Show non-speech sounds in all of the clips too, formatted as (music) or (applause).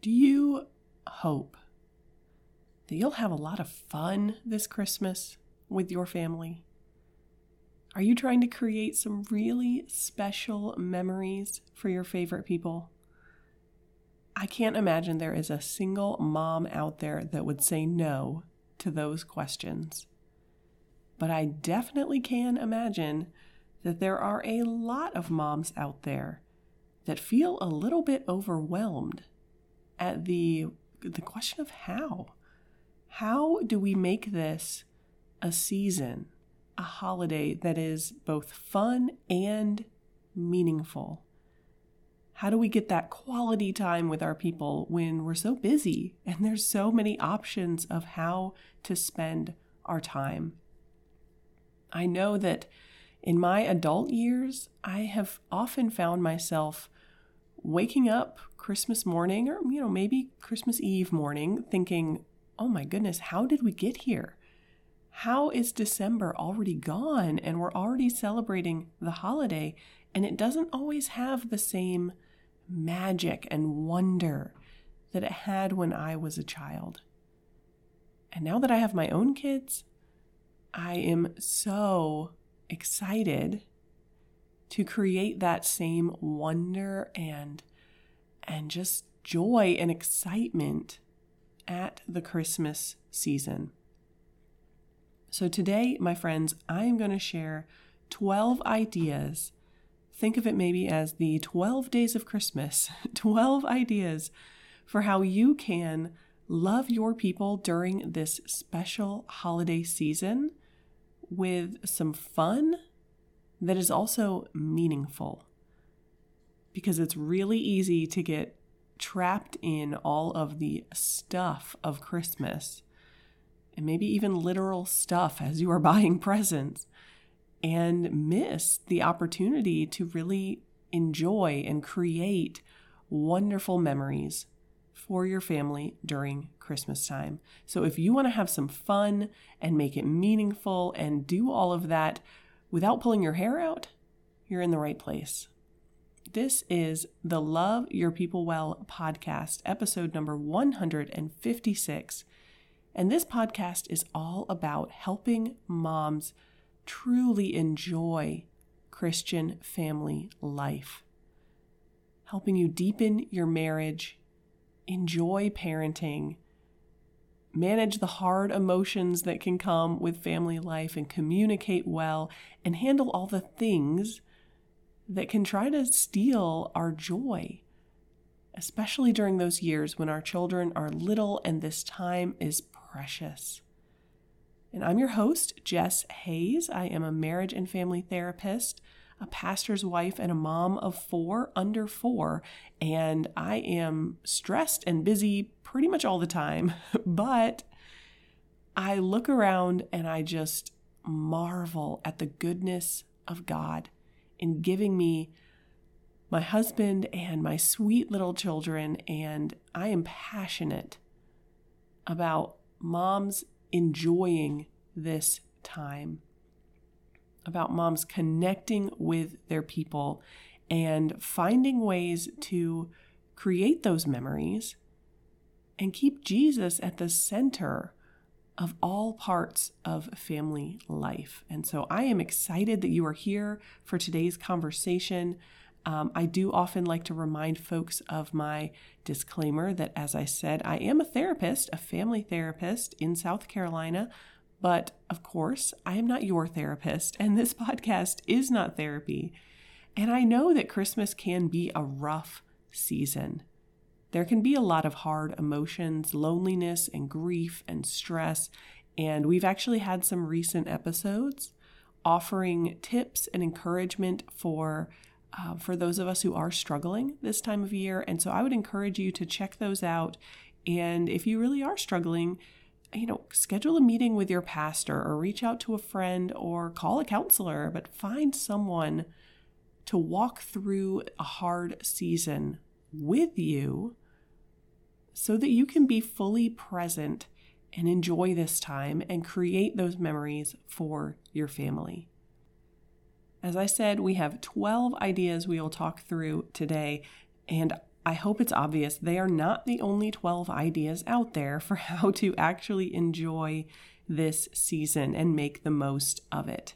Do you hope that you'll have a lot of fun this Christmas with your family? Are you trying to create some really special memories for your favorite people? I can't imagine there is a single mom out there that would say no to those questions. But I definitely can imagine that there are a lot of moms out there that feel a little bit overwhelmed at the the question of how. How do we make this a season, a holiday that is both fun and meaningful? How do we get that quality time with our people when we're so busy and there's so many options of how to spend our time? I know that in my adult years, I have often found myself waking up Christmas morning or, you know, maybe Christmas Eve morning thinking, oh my goodness, how did we get here? How is December already gone and we're already celebrating the holiday and it doesn't always have the same magic and wonder that it had when I was a child? And now that I have my own kids, I am so excited to create that same wonder and and just joy and excitement at the Christmas season. So today, my friends, I am going to share 12 ideas. Think of it maybe as the 12 days of Christmas, (laughs) 12 ideas for how you can love your people during this special holiday season with some fun that is also meaningful. Because it's really easy to get trapped in all of the stuff of Christmas, and maybe even literal stuff as you are (laughs) buying presents, and miss the opportunity to really enjoy and create wonderful memories for your family during Christmas time. So, if you want to have some fun and make it meaningful and do all of that without pulling your hair out, you're in the right place. This is the Love Your People Well podcast, episode number 156. And this podcast is all about helping moms truly enjoy Christian family life, helping you deepen your marriage, enjoy parenting, manage the hard emotions that can come with family life, and communicate well, and handle all the things that can try to steal our joy, especially during those years when our children are little and this time is precious. And I'm your host, Jess Hayes. I am a marriage and family therapist, a pastor's wife, and a mom of four under four. And I am stressed and busy pretty much all the time. (laughs) But I look around and I just marvel at the goodness of God in giving me my husband and my sweet little children. And I am passionate about moms enjoying this time, about moms connecting with their people and finding ways to create those memories and keep Jesus at the center of all parts of family life. And so I am excited that you are here for today's conversation. Um, I do often like to remind folks of my disclaimer that, as I said, I am a therapist, a family therapist in South Carolina. But of course, I am not your therapist, and this podcast is not therapy. And I know that Christmas can be a rough season. There can be a lot of hard emotions, loneliness and grief and stress. And we've actually had some recent episodes offering tips and encouragement for uh, for those of us who are struggling this time of year. And so I would encourage you to check those out. And if you really are struggling, you know, schedule a meeting with your pastor or reach out to a friend or call a counselor, but find someone to walk through a hard season with you so that you can be fully present and enjoy this time and create those memories for your family. As I said, we have 12 ideas we will talk through today, and I hope it's obvious they are not the only 12 ideas out there (laughs) for how to actually enjoy this season and make the most of it.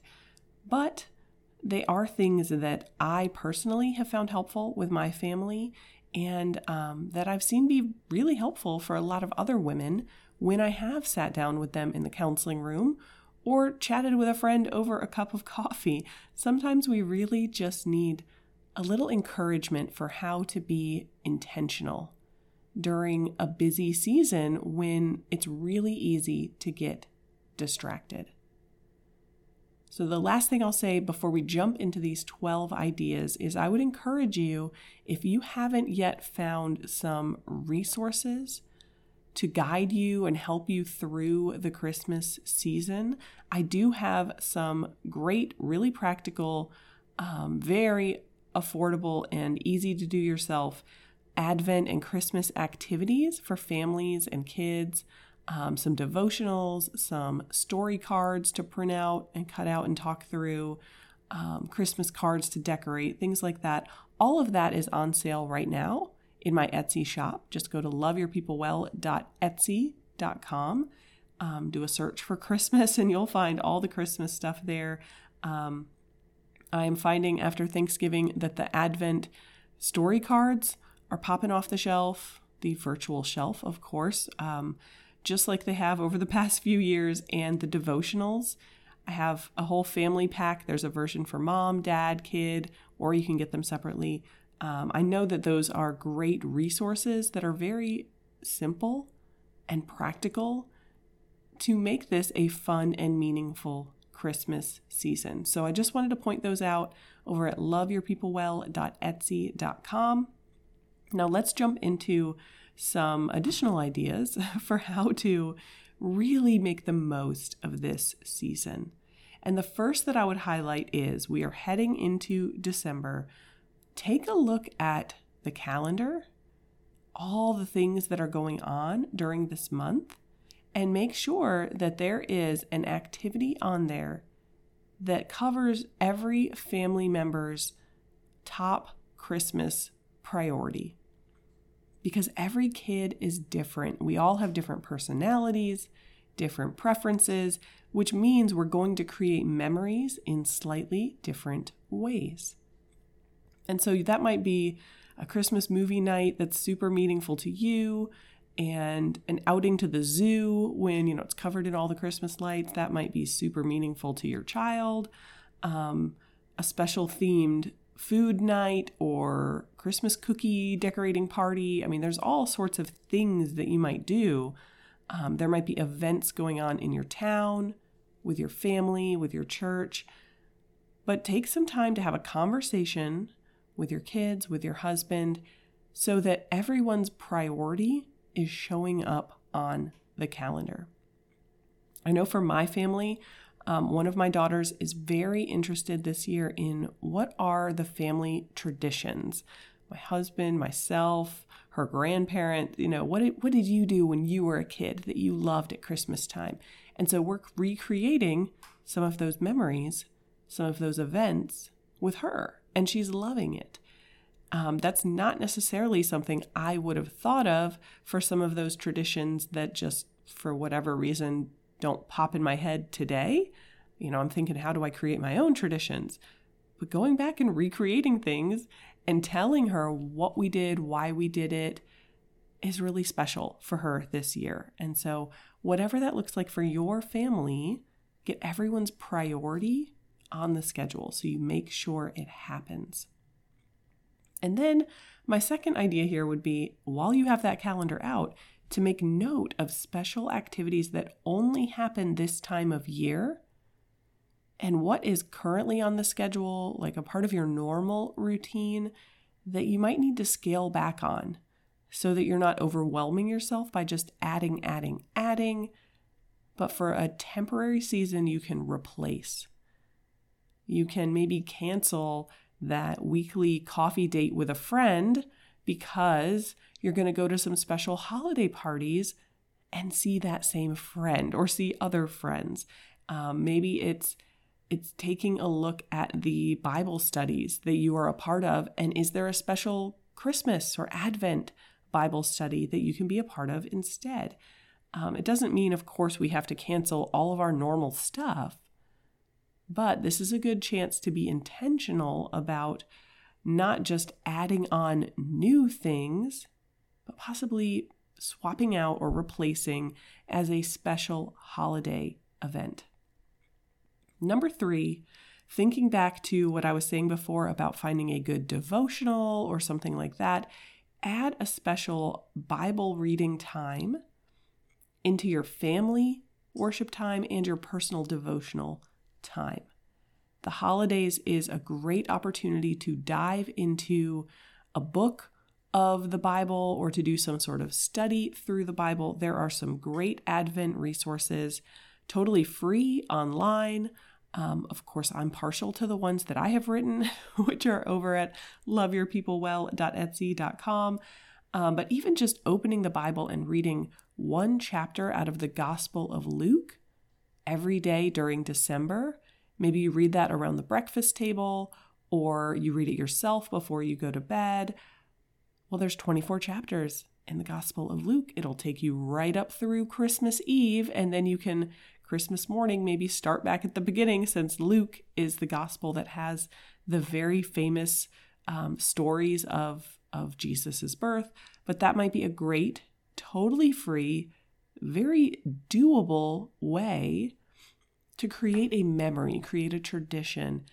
But they are things that I personally have found helpful with my family and um, that I've seen be really helpful for a lot of other women when I have sat down with them in the counseling room or chatted with a friend over a cup of (laughs) coffee. Sometimes we really just need a little encouragement for how to be intentional during a busy season when it's really easy to get distracted. So, the last thing I'll say before we jump into these 12 ideas is I would encourage you, if you haven't yet found some resources to guide you and help you through the Christmas season, I do have some great, really practical, um, very affordable, and easy to do yourself Advent and Christmas activities for families and kids um, some devotionals, some story cards to print out and cut out and talk through, um, Christmas cards to decorate, things like that. All of that is on sale right now in my Etsy shop. Just go to loveyourpeoplewell.etsy.com. Um, do a search for (laughs) Christmas and you'll find all the Christmas stuff there. Um, I'm finding after Thanksgiving that the Advent story cards are popping off the shelf, the virtual shelf, of course. Um, just like they have over the past few years, and the devotionals. I have a whole family pack. There's a version for mom, dad, kid, or you can get them separately. Um, I know that those are great resources that are very simple and practical to make this a fun and meaningful Christmas season. So I just wanted to point those out over at loveyourpeoplewell.etsy.com. Now let's jump into some additional ideas (laughs) for how to really make the most of this season. And the first that I would highlight is we are heading into December. Take a look at the calendar, all the things that are going on during this month, and make sure that there is an activity on there that covers every family member's top Christmas priority because every kid is different. We all have different personalities, different preferences, which means we're going to create memories in slightly different ways. And so that might be a Christmas movie night that's super meaningful to you and an outing to the zoo when you know it's covered in all the christmas lights that might be super meaningful to your child um, a special themed food night or Christmas cookie decorating party. I mean, there's all sorts of things that you might do. Um, there might be events going on in your town, with your family, with your church. But take some time to have a conversation with your kids, with your husband, so that everyone's priority is showing up on the calendar. I know for my family, um, one of my daughters is very interested this year in what are the family traditions. My husband, myself, her grandparent, you know, what did, what did you do when you were a kid that you loved at Christmas time? And so we're recreating some of those memories, some of those events with her, and she's loving it. Um, that's not necessarily something I would have thought of for some of those traditions that just, for whatever reason, don't pop in my head today. You know, I'm thinking, how do I create my own traditions? But going back and recreating things and telling her what we did, why we did it, is really special for her this year. And so, whatever that looks like for your family, get everyone's priority on the schedule so you make sure it happens. And then, my second idea here would be while you have that calendar out, to make note of special activities that only happen this time of year and what is currently on the schedule, like a part of your normal routine, that you might need to scale back on so that you're not overwhelming yourself by just adding, adding, adding. But for a temporary season, you can replace. You can maybe cancel that weekly coffee date with a friend because you're going to go to some special holiday parties and see that same friend or see other friends. Um, maybe it's it's taking a look at the Bible studies that you are a part of, and is there a special Christmas or Advent Bible study that you can be a part of instead. Um, it doesn't mean, of course, we have to cancel all of our normal stuff, but this is a good chance to be intentional about not just adding on new things, but possibly swapping out or replacing as a special holiday event. Number three, thinking back to what I was saying before about finding a good devotional or something like that, add a special Bible reading time into your family worship time and your personal devotional time. The holidays is a great opportunity to dive into a book of the Bible or to do some sort of study through the Bible. There are some great Advent resources, totally free online. Um, of course, I'm partial to the ones that I have written, (laughs) which are over at loveyourpeoplewell.etsy.com. Um, but even just opening the Bible and reading one chapter out of the Gospel of Luke every day during December, maybe you read that around the breakfast table or you read it yourself before you go to bed. Well, there's 24 chapters in the Gospel of Luke. It'll take you right up through Christmas Eve, and then you can Christmas morning, maybe start back at the beginning, since Luke is the gospel that has the very famous um, stories of, of Jesus' birth. But that might be a great, totally free, very doable way to create a memory, create a tradition,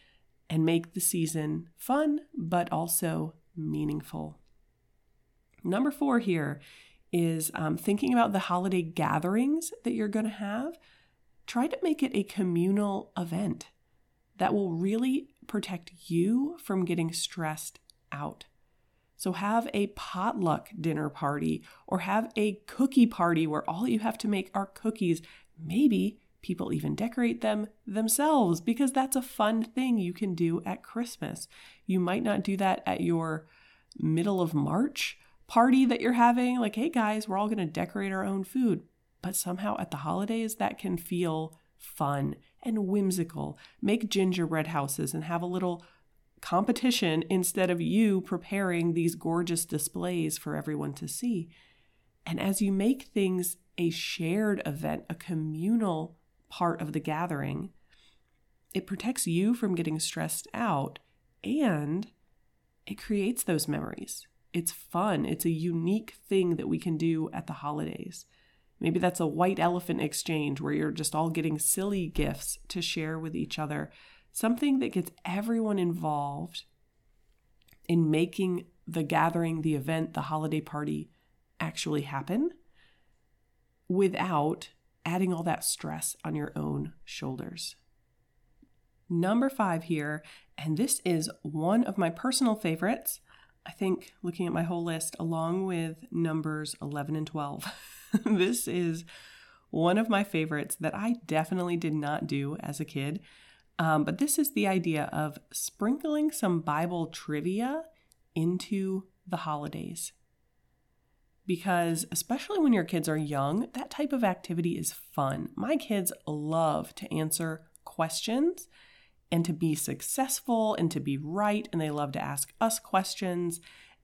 and make the season fun, but also meaningful. Number four here is um, thinking about the holiday gatherings that you're going to have try to make it a communal event that will really protect you from getting stressed out. So, have a potluck dinner party or have a cookie party where all you have to make are cookies. Maybe people even decorate them themselves because that's a fun thing you can do at Christmas. You might not do that at your middle of March party that you're having, like, hey guys, we're all going to decorate our own food but somehow at the holidays that can feel fun and whimsical. Make gingerbread houses and have a little competition instead of you preparing these gorgeous displays for everyone to see. And as you make things a shared event, a communal part of the gathering, it protects you from getting stressed out and it creates those memories. It's fun. It's a unique thing that we can do at the holidays. Maybe that's a white elephant exchange where you're just all getting silly gifts to share with each other. Something that gets everyone involved in making the gathering, the event, the holiday party actually happen without adding all that stress on your own shoulders. Number five here, and this is one of my personal favorites. I think looking at my whole list, along with numbers 11 and 12. (laughs) this is one of my favorites that I definitely did not do as a kid. Um, but this is the idea of sprinkling some Bible trivia into the holidays. Because, especially when your kids are young, that type of activity is fun. My kids love to answer questions and to be successful and to be right, and they love to ask us questions.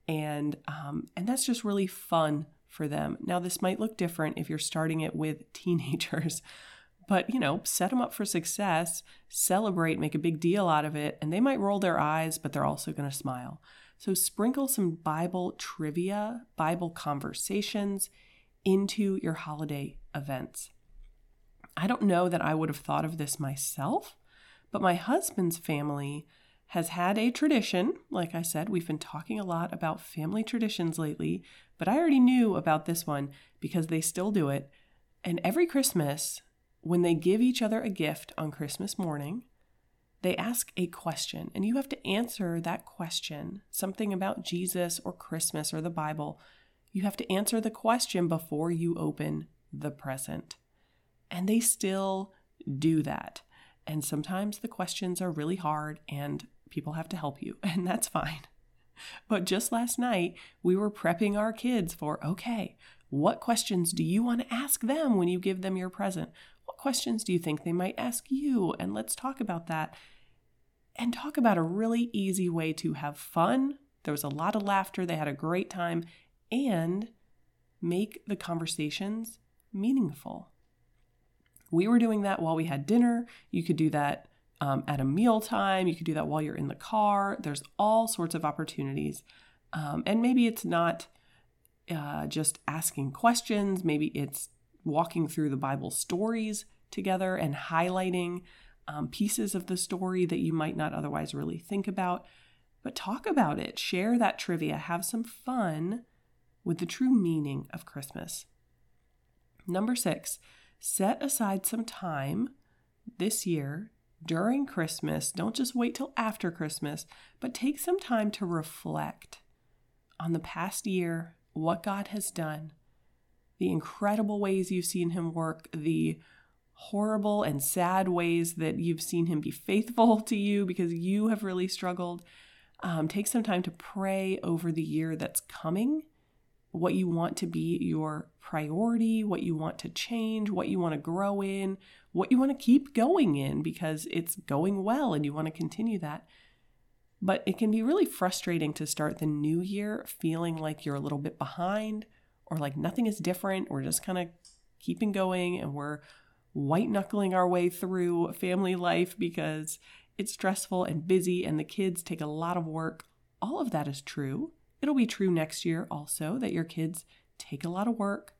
And, um, and that's just really fun for them. Now, this might look different if you're starting it with (laughs) teenagers, but you know, set them up for success, celebrate, make a big deal out of it, and they might roll their eyes, but they're also going to smile. So, sprinkle some Bible trivia, Bible conversations into your holiday events. I don't know that I would have thought of this myself, but my husband's family has had a tradition. Like I said, we've been talking a lot about family traditions lately, but I already knew about this one because they still do it. And every Christmas, when they give each other a gift on Christmas morning, they ask a question, and you have to answer that question something about Jesus or Christmas or the Bible. You have to answer the question before you open the present. And they still do that. And sometimes the questions are really hard and people have to help you, (laughs) and that's fine. But just last night, we were prepping our kids for okay, what questions do you want to ask them when you give them your present? What questions do you think they might ask you? And let's talk about that and talk about a really easy way to have fun There was a lot of laughter. They had a great time. And make the conversations meaningful. We were doing that while we had dinner. You could do that um, at a meal time. You could do that while you're in the car. There's all sorts of opportunities. Um, and maybe it's not uh, just asking questions, maybe it's walking through the Bible stories together and highlighting um, pieces of the story that you might not otherwise really think about. But talk about it, share that trivia, have some fun with the true meaning of Christmas. Number six, set aside some time this year during Christmas. Don't just wait till after Christmas, but take some time to reflect on the past year, what God has done, the incredible ways you've seen Him work, the horrible and sad ways that you've seen Him be faithful (laughs) to you because you have really struggled. Um, take some time to pray over the year that's coming, what you want to be your priority, what you want to change, what you want to grow in, what you want to keep going in because it's going well and you want to continue that. But it can be really frustrating to start the new year feeling like you're a little bit behind or like nothing is different. We're just kind of keeping going and we're white knuckling our way through family life because it's stressful and busy and the kids take a lot of work. All of that is true. It'll be true next year also that your kids take a lot of work.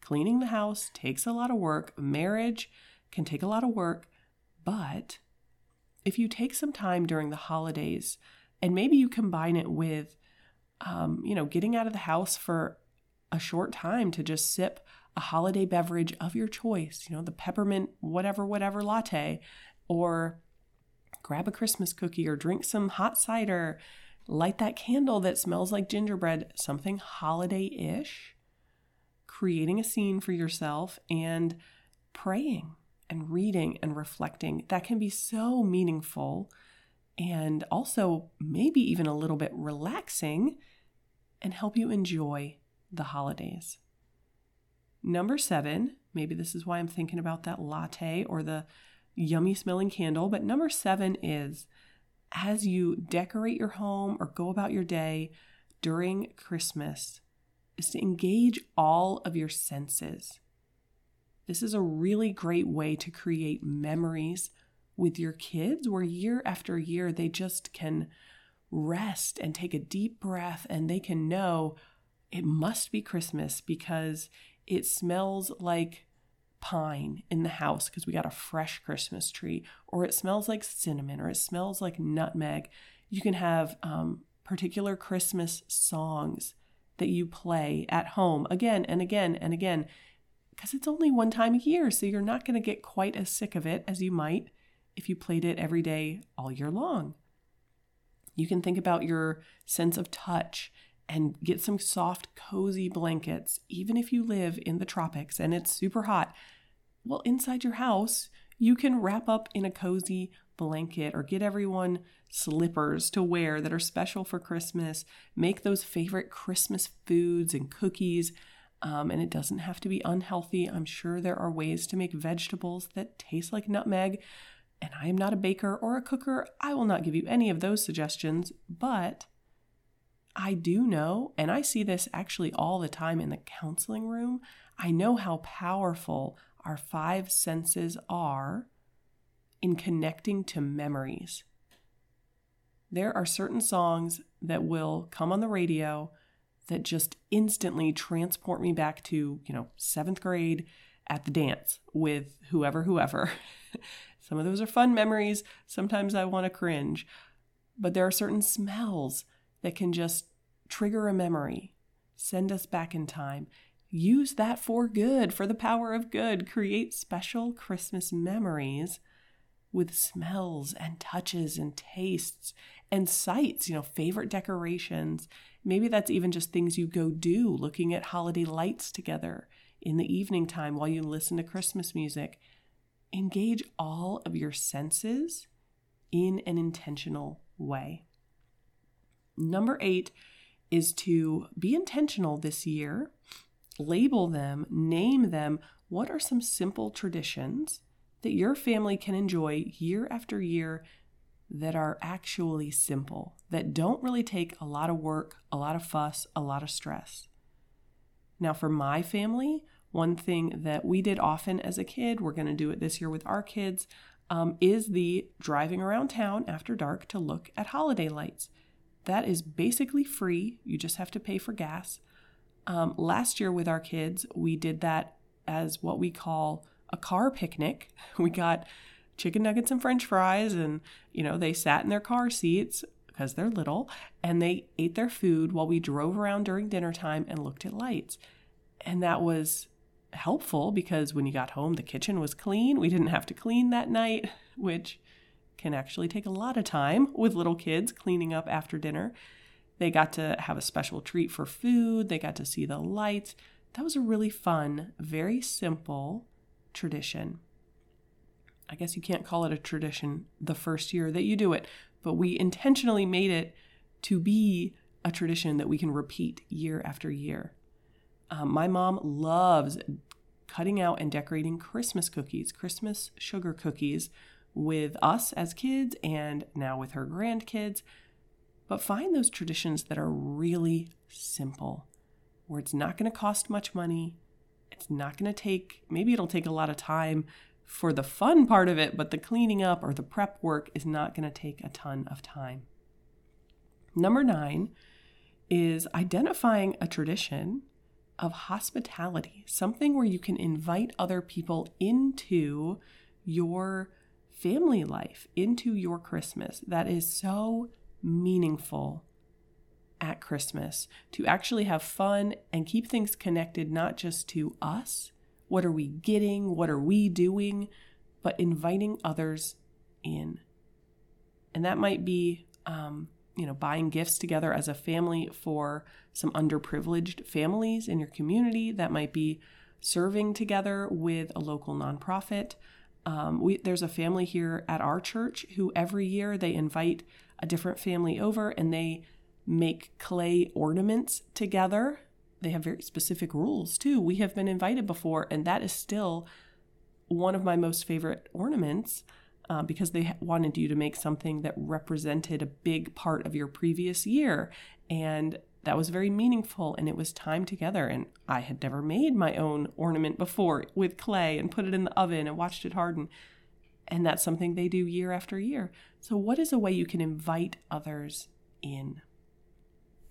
Cleaning the house takes a lot of work. Marriage can take a lot of work. But if you take some time during the holidays and maybe you combine it with, um, you know, getting out of the house for a short time to just sip a holiday beverage of your choice, you know, the peppermint whatever, whatever latte, or grab a Christmas cookie or drink some hot cider, light that candle that smells like gingerbread, something holiday ish, creating a scene for yourself and praying and reading and reflecting. That can be so meaningful and also maybe even a little bit relaxing and help you enjoy the holidays. Number seven, maybe this is why I'm thinking about that latte or the yummy smelling candle, but number seven is as you decorate your home or go about your day during Christmas, is to engage all of your senses. This is a really great way to create memories with your kids where year after year they just can rest and take a deep breath and they can know it must be Christmas because it smells like pine in the house because we got a fresh Christmas tree, or it smells like cinnamon, or it smells like nutmeg. You can have um, particular Christmas songs that you play at home again and again and again because it's only one time a year, so you're not going to get quite as sick of it as you might if you played it every day all year long. You can think about your sense of touch and get some soft, cozy blankets, even if you live in the tropics and it's super hot. Well, inside your house, you can wrap up in a cozy blanket or get everyone slippers to wear that are special for Christmas. Make those favorite Christmas foods and cookies. Um, and it doesn't have to be unhealthy. I'm sure there are ways to make vegetables that taste like nutmeg. And I am not a baker or a cooker. I will not give you any of those suggestions, but I do know, and I see this actually all the time in the counseling room, I know how powerful our five senses are in connecting to memories. There are certain songs that will come on the radio that just instantly transport me back to, you know, seventh grade at the dance with whoever, whoever. (laughs) Some of those are fun memories. Sometimes I want to cringe. But there are certain smells that can just trigger a memory, send us back in time. Use that for good, for the power of good. Create special Christmas memories with smells and touches and tastes and sights, you know, favorite decorations. Maybe that's even just things you go do, looking at holiday lights together in the evening time while you listen to Christmas music. Engage all of your senses in an intentional way. Number eight is to be intentional this year, label them, name them. What are some simple traditions that your family can enjoy year after year that are actually simple, that don't really take a lot of work, a lot of fuss, a lot of stress. Now, for my family, one thing that we did often as a kid, we're going to do it this year with our kids, um, is the driving around town after dark to look at holiday lights. That is basically free. You just have to pay for gas. Um, last year with our kids, we did that as what we call a car picnic. (laughs) We got chicken nuggets and french fries, and, you know, they sat in their car seats because they're little and they ate their food while we drove around during dinner time and looked at lights. And that was helpful because when you got home, the kitchen was clean. We didn't have to clean that night, (laughs) which can actually take a lot of time with little kids cleaning up after dinner. They got to have a special treat for food, they got to see the lights. That was a really fun, very simple tradition. I guess you can't call it a tradition the first year that you do it, but we intentionally made it to be a tradition that we can repeat year after year. Um, my mom loves cutting out and decorating Christmas cookies, Christmas sugar cookies with us as kids and now with her grandkids. But find those traditions that are really simple, where it's not going to cost much money. It's not going to take, maybe it'll take a lot of time for the fun part of it, but the cleaning up or the prep work is not going to take a ton of time. Number nine is identifying a tradition of hospitality, something where you can invite other people into your family life, into your Christmas. That is so meaningful at Christmas to actually have fun and keep things connected, not just to us. What are we getting? What are we doing? But inviting others in. And that might be um, you know, buying gifts together as a family for some underprivileged families in your community. That might be serving together with a local nonprofit. Um, we, there's a family here at our church who every year they invite a different family over and they make clay ornaments together. They have very specific rules too. We have been invited before, and that is still one of my most favorite ornaments uh, because they wanted you to make something that represented a big part of your previous year. And that was very meaningful and it was time together. And I had never made my own ornament before with clay and put it in the oven and watched it harden. And that's something they do year after year. So, what is a way you can invite others in?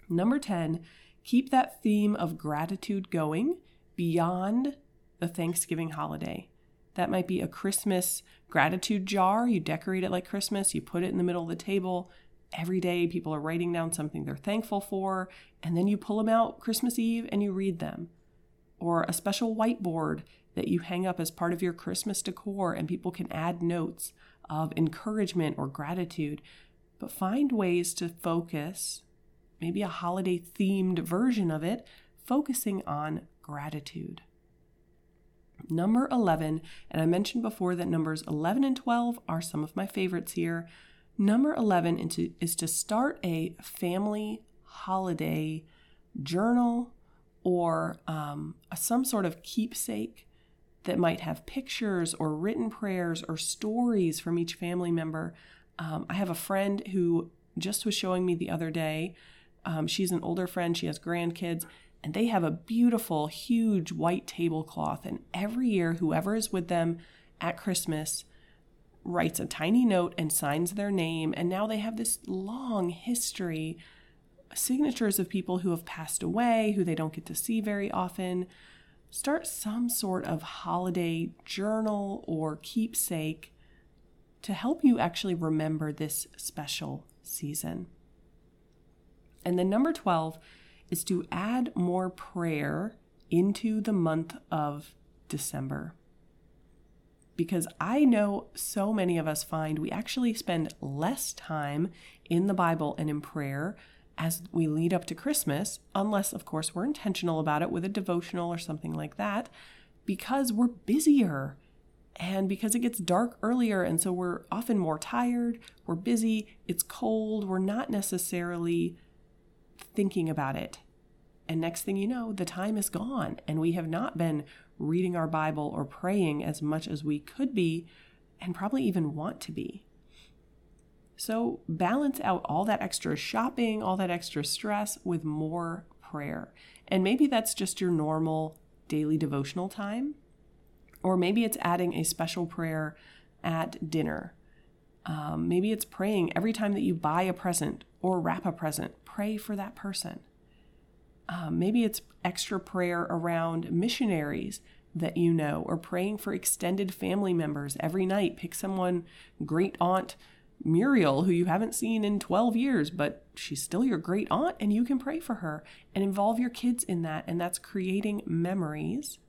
Number 10, keep that theme of gratitude going beyond the Thanksgiving holiday. That might be a Christmas gratitude jar. You decorate it like Christmas, you put it in the middle of the table. Every day, people are writing down something they're thankful for, and then you pull them out Christmas Eve and you read them. Or a special whiteboard that you hang up as part of your Christmas decor, and people can add notes of encouragement or gratitude. But find ways to focus, maybe a holiday themed version of it, focusing on gratitude. Number 11, and I mentioned before that numbers 11 and 12 are some of my favorites here. Number 11 is to start a family holiday journal or um, some sort of keepsake that might have pictures or written prayers or stories from each family member. Um, I have a friend who just was showing me the other day. Um, she's an older friend, she has grandkids, and they have a beautiful, huge white tablecloth. And every year, whoever is with them at Christmas writes a tiny note and signs their name. And now they have this long history, signatures of people who have passed away, who they don't get to see very often. Start some sort of holiday journal or keepsake to help you actually remember this special season. And then number 12 is to add more prayer into the month of December. Because I know so many of us find we actually spend less time in the Bible and in prayer as we lead up to Christmas, unless, of course, we're intentional about it with a devotional or something like that, because we're busier and because it gets dark earlier. And so we're often more tired, we're busy, it's cold, we're not necessarily thinking about it. And next thing you know, the time is gone, and we have not been reading our Bible or praying as much as we could be and probably even want to be. So balance out all that extra shopping, all that extra stress with more prayer. And maybe that's just your normal daily devotional time, or maybe it's adding a special prayer at dinner. Um, maybe it's praying every time that you buy a present or wrap a present, pray for that person. Um, maybe it's extra prayer around missionaries that you know, or praying for extended family members every night. Pick someone, great aunt, Muriel, who you haven't seen in 12 years, but she's still your great aunt, and you can pray for her and involve your kids in that. And that's creating memories,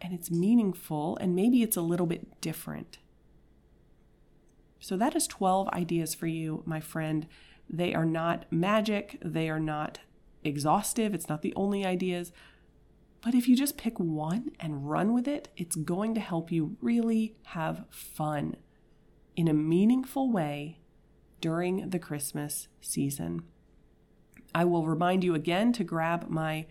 and it's meaningful, and maybe it's a little bit different. So, that is 12 ideas for you, my friend. They are not magic, they are not exhaustive, it's not the only ideas. But if you just pick one and run with it, it's going to help you really have fun in a meaningful way during the Christmas season. I will remind you again to grab my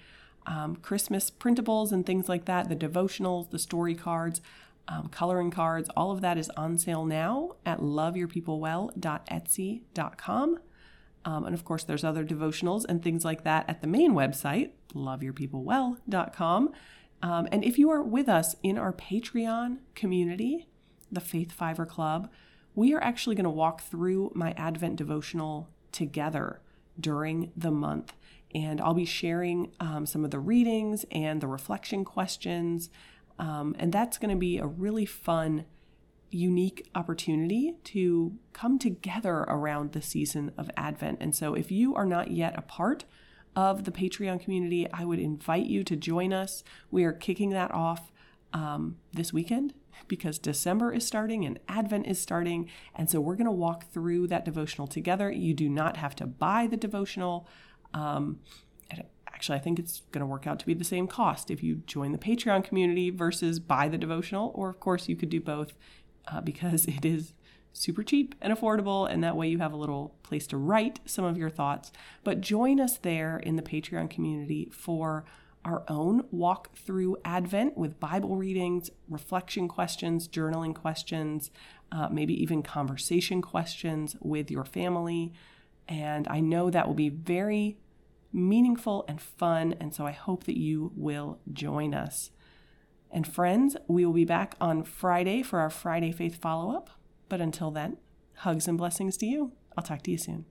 um, Christmas printables and things like that, the devotionals, the story cards, um, coloring cards, all of that is on sale now at loveyourpeoplewell.etsy.com. Um, and of course, there's other devotionals and things like that at the main website, loveyourpeoplewell.com. Um, and if you are with us in our Patreon community, the Faith Fiver Club, we are actually going to walk through my Advent devotional together during the month. And I'll be sharing um, some of the readings and the reflection questions. Um, and that's going to be a really fun, unique opportunity to come together around the season of Advent. And so if you are not yet a part of the Patreon community, I would invite you to join us. We are kicking that off um, this weekend because December is starting and Advent is starting. And so we're going to walk through that devotional together. You do not have to buy the devotional. Um, actually, I think it's going to work out to be the same cost if you join the Patreon community versus buy the devotional. Or, of course, you could do both uh, because (laughs) it is super cheap and affordable, and that way you have a little place to write some of your thoughts. But join us there in the Patreon community for our own walk through Advent with Bible readings, reflection questions, journaling questions, uh, maybe even conversation questions with your family. And I know that will be very meaningful and fun. And so I hope that you will join us. And friends, we will be back on Friday for our Friday Faith follow up. But until then, hugs and blessings to you. I'll talk to you soon.